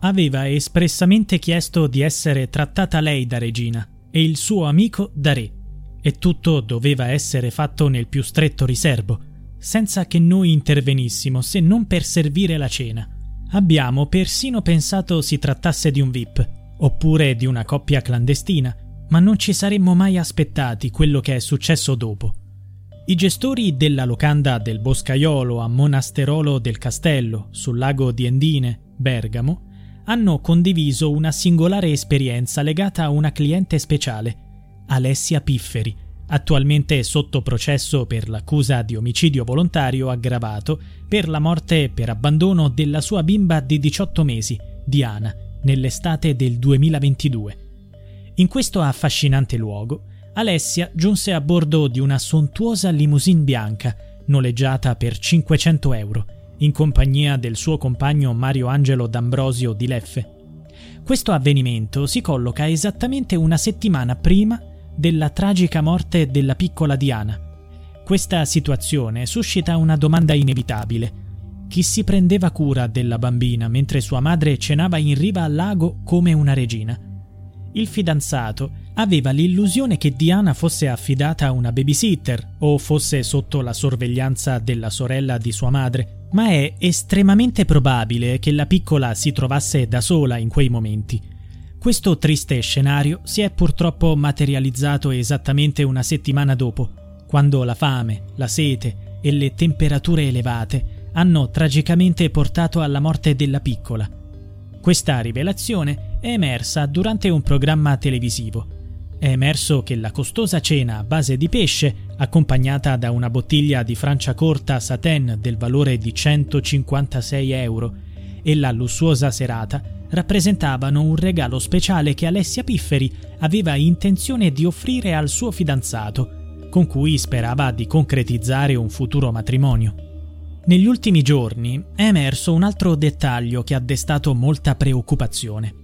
Aveva espressamente chiesto di essere trattata lei da regina e il suo amico da re, e tutto doveva essere fatto nel più stretto riservo, senza che noi intervenissimo se non per servire la cena. Abbiamo persino pensato si trattasse di un VIP, oppure di una coppia clandestina, ma non ci saremmo mai aspettati quello che è successo dopo. I gestori della locanda del Boscaiolo a Monasterolo del Castello, sul lago di Endine, Bergamo, hanno condiviso una singolare esperienza legata a una cliente speciale, Alessia Pifferi, attualmente sotto processo per l'accusa di omicidio volontario aggravato per la morte per abbandono della sua bimba di 18 mesi, Diana, nell'estate del 2022. In questo affascinante luogo, Alessia giunse a bordo di una sontuosa limousine bianca, noleggiata per 500 euro, in compagnia del suo compagno Mario Angelo D'Ambrosio di Leffe. Questo avvenimento si colloca esattamente una settimana prima della tragica morte della piccola Diana. Questa situazione suscita una domanda inevitabile. Chi si prendeva cura della bambina mentre sua madre cenava in riva al lago come una regina? Il fidanzato aveva l'illusione che Diana fosse affidata a una babysitter o fosse sotto la sorveglianza della sorella di sua madre, ma è estremamente probabile che la piccola si trovasse da sola in quei momenti. Questo triste scenario si è purtroppo materializzato esattamente una settimana dopo, quando la fame, la sete e le temperature elevate hanno tragicamente portato alla morte della piccola. Questa rivelazione è emersa durante un programma televisivo è emerso che la costosa cena a base di pesce, accompagnata da una bottiglia di Franciacorta Satin del valore di 156 euro, e la lussuosa serata rappresentavano un regalo speciale che Alessia Pifferi aveva intenzione di offrire al suo fidanzato, con cui sperava di concretizzare un futuro matrimonio. Negli ultimi giorni è emerso un altro dettaglio che ha destato molta preoccupazione.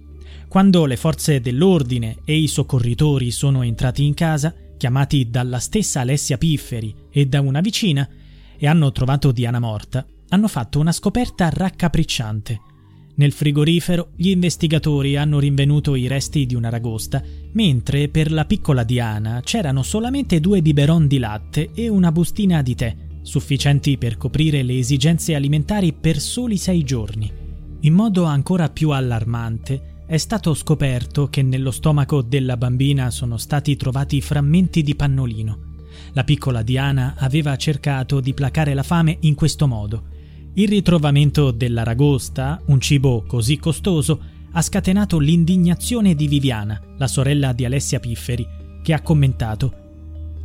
Quando le forze dell'ordine e i soccorritori sono entrati in casa, chiamati dalla stessa Alessia Pifferi e da una vicina, e hanno trovato Diana morta, hanno fatto una scoperta raccapricciante. Nel frigorifero gli investigatori hanno rinvenuto i resti di una ragosta, mentre per la piccola Diana c'erano solamente due biberon di latte e una bustina di tè, sufficienti per coprire le esigenze alimentari per soli sei giorni. In modo ancora più allarmante, è stato scoperto che nello stomaco della bambina sono stati trovati frammenti di pannolino. La piccola Diana aveva cercato di placare la fame in questo modo. Il ritrovamento dell'aragosta, un cibo così costoso, ha scatenato l'indignazione di Viviana, la sorella di Alessia Pifferi, che ha commentato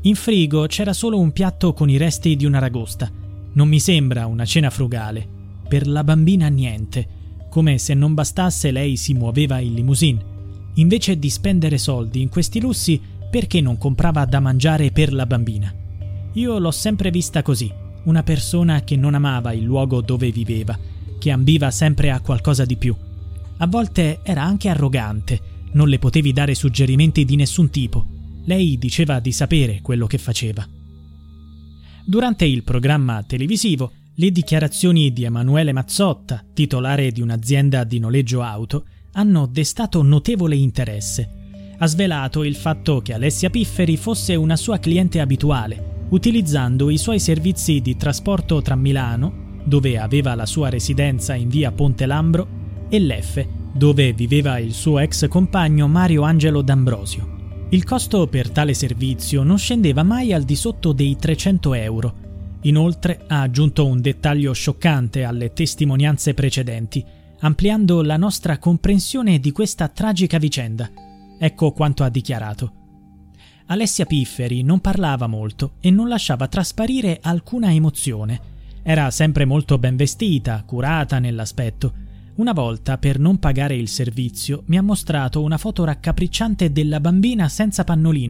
In frigo c'era solo un piatto con i resti di un'aragosta. Non mi sembra una cena frugale. Per la bambina niente come se non bastasse lei si muoveva in limousine. Invece di spendere soldi in questi lussi, perché non comprava da mangiare per la bambina? Io l'ho sempre vista così, una persona che non amava il luogo dove viveva, che ambiva sempre a qualcosa di più. A volte era anche arrogante, non le potevi dare suggerimenti di nessun tipo. Lei diceva di sapere quello che faceva. Durante il programma televisivo le dichiarazioni di Emanuele Mazzotta, titolare di un'azienda di noleggio auto, hanno destato notevole interesse. Ha svelato il fatto che Alessia Pifferi fosse una sua cliente abituale, utilizzando i suoi servizi di trasporto tra Milano, dove aveva la sua residenza in via Ponte Lambro, e l'F, dove viveva il suo ex compagno Mario Angelo D'Ambrosio. Il costo per tale servizio non scendeva mai al di sotto dei 300 euro. Inoltre ha aggiunto un dettaglio scioccante alle testimonianze precedenti, ampliando la nostra comprensione di questa tragica vicenda. Ecco quanto ha dichiarato. Alessia Pifferi non parlava molto e non lasciava trasparire alcuna emozione. Era sempre molto ben vestita, curata nell'aspetto, una volta, per non pagare il servizio, mi ha mostrato una foto raccapricciante della bambina senza pannolino.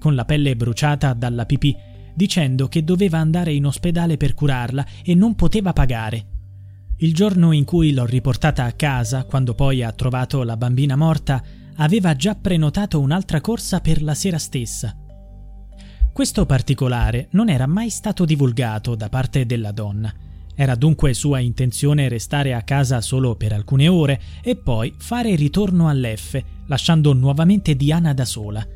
Con la pelle bruciata dalla pipì, dicendo che doveva andare in ospedale per curarla e non poteva pagare. Il giorno in cui l'ho riportata a casa, quando poi ha trovato la bambina morta, aveva già prenotato un'altra corsa per la sera stessa. Questo particolare non era mai stato divulgato da parte della donna. Era dunque sua intenzione restare a casa solo per alcune ore e poi fare ritorno all'F, lasciando nuovamente Diana da sola.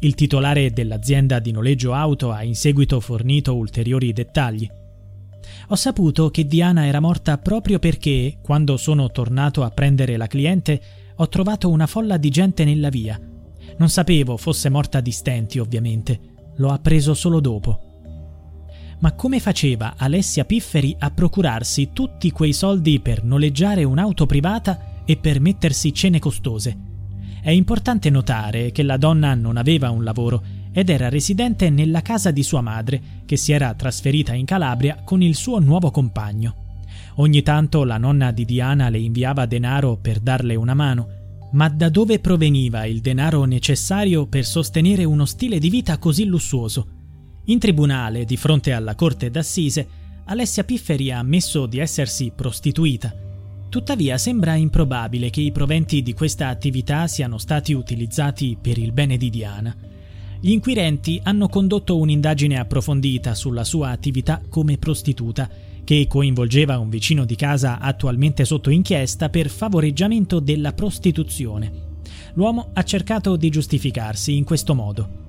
Il titolare dell'azienda di noleggio auto ha in seguito fornito ulteriori dettagli. Ho saputo che Diana era morta proprio perché, quando sono tornato a prendere la cliente, ho trovato una folla di gente nella via. Non sapevo fosse morta di stenti, ovviamente. L'ho appreso solo dopo. Ma come faceva Alessia Pifferi a procurarsi tutti quei soldi per noleggiare un'auto privata e per mettersi cene costose? È importante notare che la donna non aveva un lavoro ed era residente nella casa di sua madre, che si era trasferita in Calabria con il suo nuovo compagno. Ogni tanto la nonna di Diana le inviava denaro per darle una mano, ma da dove proveniva il denaro necessario per sostenere uno stile di vita così lussuoso? In tribunale, di fronte alla corte d'assise, Alessia Pifferi ha ammesso di essersi prostituita Tuttavia sembra improbabile che i proventi di questa attività siano stati utilizzati per il bene di Diana. Gli inquirenti hanno condotto un'indagine approfondita sulla sua attività come prostituta, che coinvolgeva un vicino di casa attualmente sotto inchiesta per favoreggiamento della prostituzione. L'uomo ha cercato di giustificarsi in questo modo.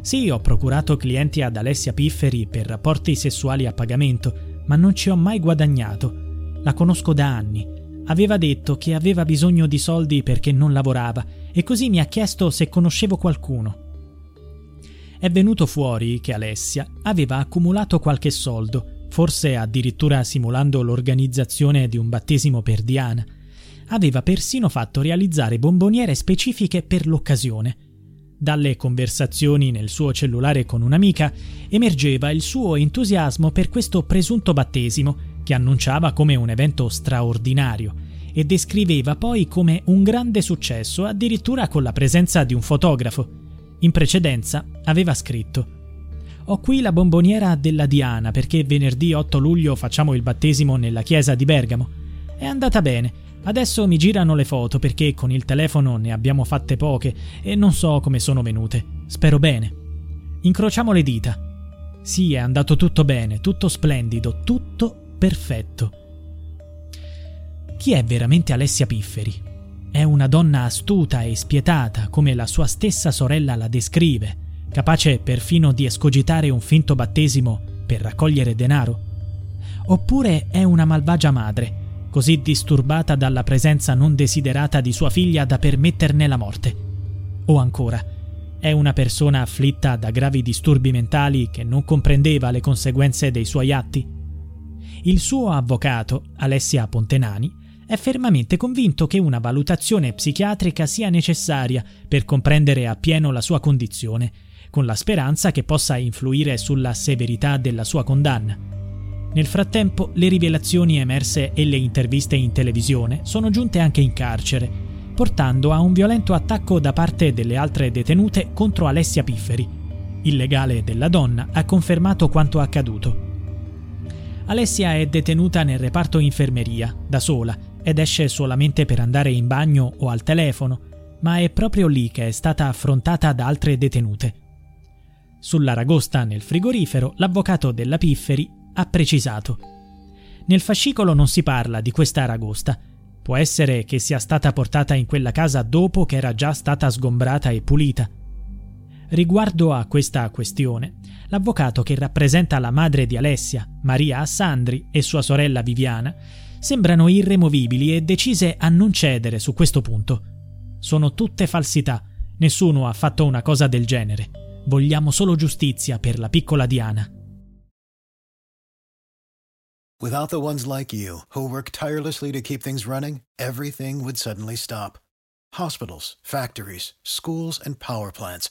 Sì, ho procurato clienti ad Alessia Pifferi per rapporti sessuali a pagamento, ma non ci ho mai guadagnato. La conosco da anni. Aveva detto che aveva bisogno di soldi perché non lavorava e così mi ha chiesto se conoscevo qualcuno. È venuto fuori che Alessia aveva accumulato qualche soldo, forse addirittura simulando l'organizzazione di un battesimo per Diana. Aveva persino fatto realizzare bomboniere specifiche per l'occasione. Dalle conversazioni nel suo cellulare con un'amica emergeva il suo entusiasmo per questo presunto battesimo che annunciava come un evento straordinario e descriveva poi come un grande successo addirittura con la presenza di un fotografo. In precedenza aveva scritto Ho qui la bomboniera della Diana perché venerdì 8 luglio facciamo il battesimo nella chiesa di Bergamo. È andata bene. Adesso mi girano le foto perché con il telefono ne abbiamo fatte poche e non so come sono venute. Spero bene. Incrociamo le dita. Sì, è andato tutto bene, tutto splendido, tutto perfetto. Chi è veramente Alessia Pifferi? È una donna astuta e spietata, come la sua stessa sorella la descrive, capace perfino di escogitare un finto battesimo per raccogliere denaro? Oppure è una malvagia madre, così disturbata dalla presenza non desiderata di sua figlia da permetterne la morte? O ancora, è una persona afflitta da gravi disturbi mentali che non comprendeva le conseguenze dei suoi atti? Il suo avvocato, Alessia Pontenani, è fermamente convinto che una valutazione psichiatrica sia necessaria per comprendere appieno la sua condizione, con la speranza che possa influire sulla severità della sua condanna. Nel frattempo, le rivelazioni emerse e le interviste in televisione sono giunte anche in carcere, portando a un violento attacco da parte delle altre detenute contro Alessia Pifferi. Il legale della donna ha confermato quanto accaduto. Alessia è detenuta nel reparto infermeria, da sola, ed esce solamente per andare in bagno o al telefono, ma è proprio lì che è stata affrontata da altre detenute. Sulla ragosta nel frigorifero, l'avvocato della Pifferi ha precisato. Nel fascicolo non si parla di questa ragosta. Può essere che sia stata portata in quella casa dopo che era già stata sgombrata e pulita. Riguardo a questa questione, l'avvocato che rappresenta la madre di Alessia, Maria Assandri, e sua sorella Viviana, sembrano irremovibili e decise a non cedere su questo punto. Sono tutte falsità, nessuno ha fatto una cosa del genere. Vogliamo solo giustizia per la piccola Diana. Without the ones like you, who work tirelessly to keep things running, everything would suddenly stop. Hospitals, factories, schools, and power plants,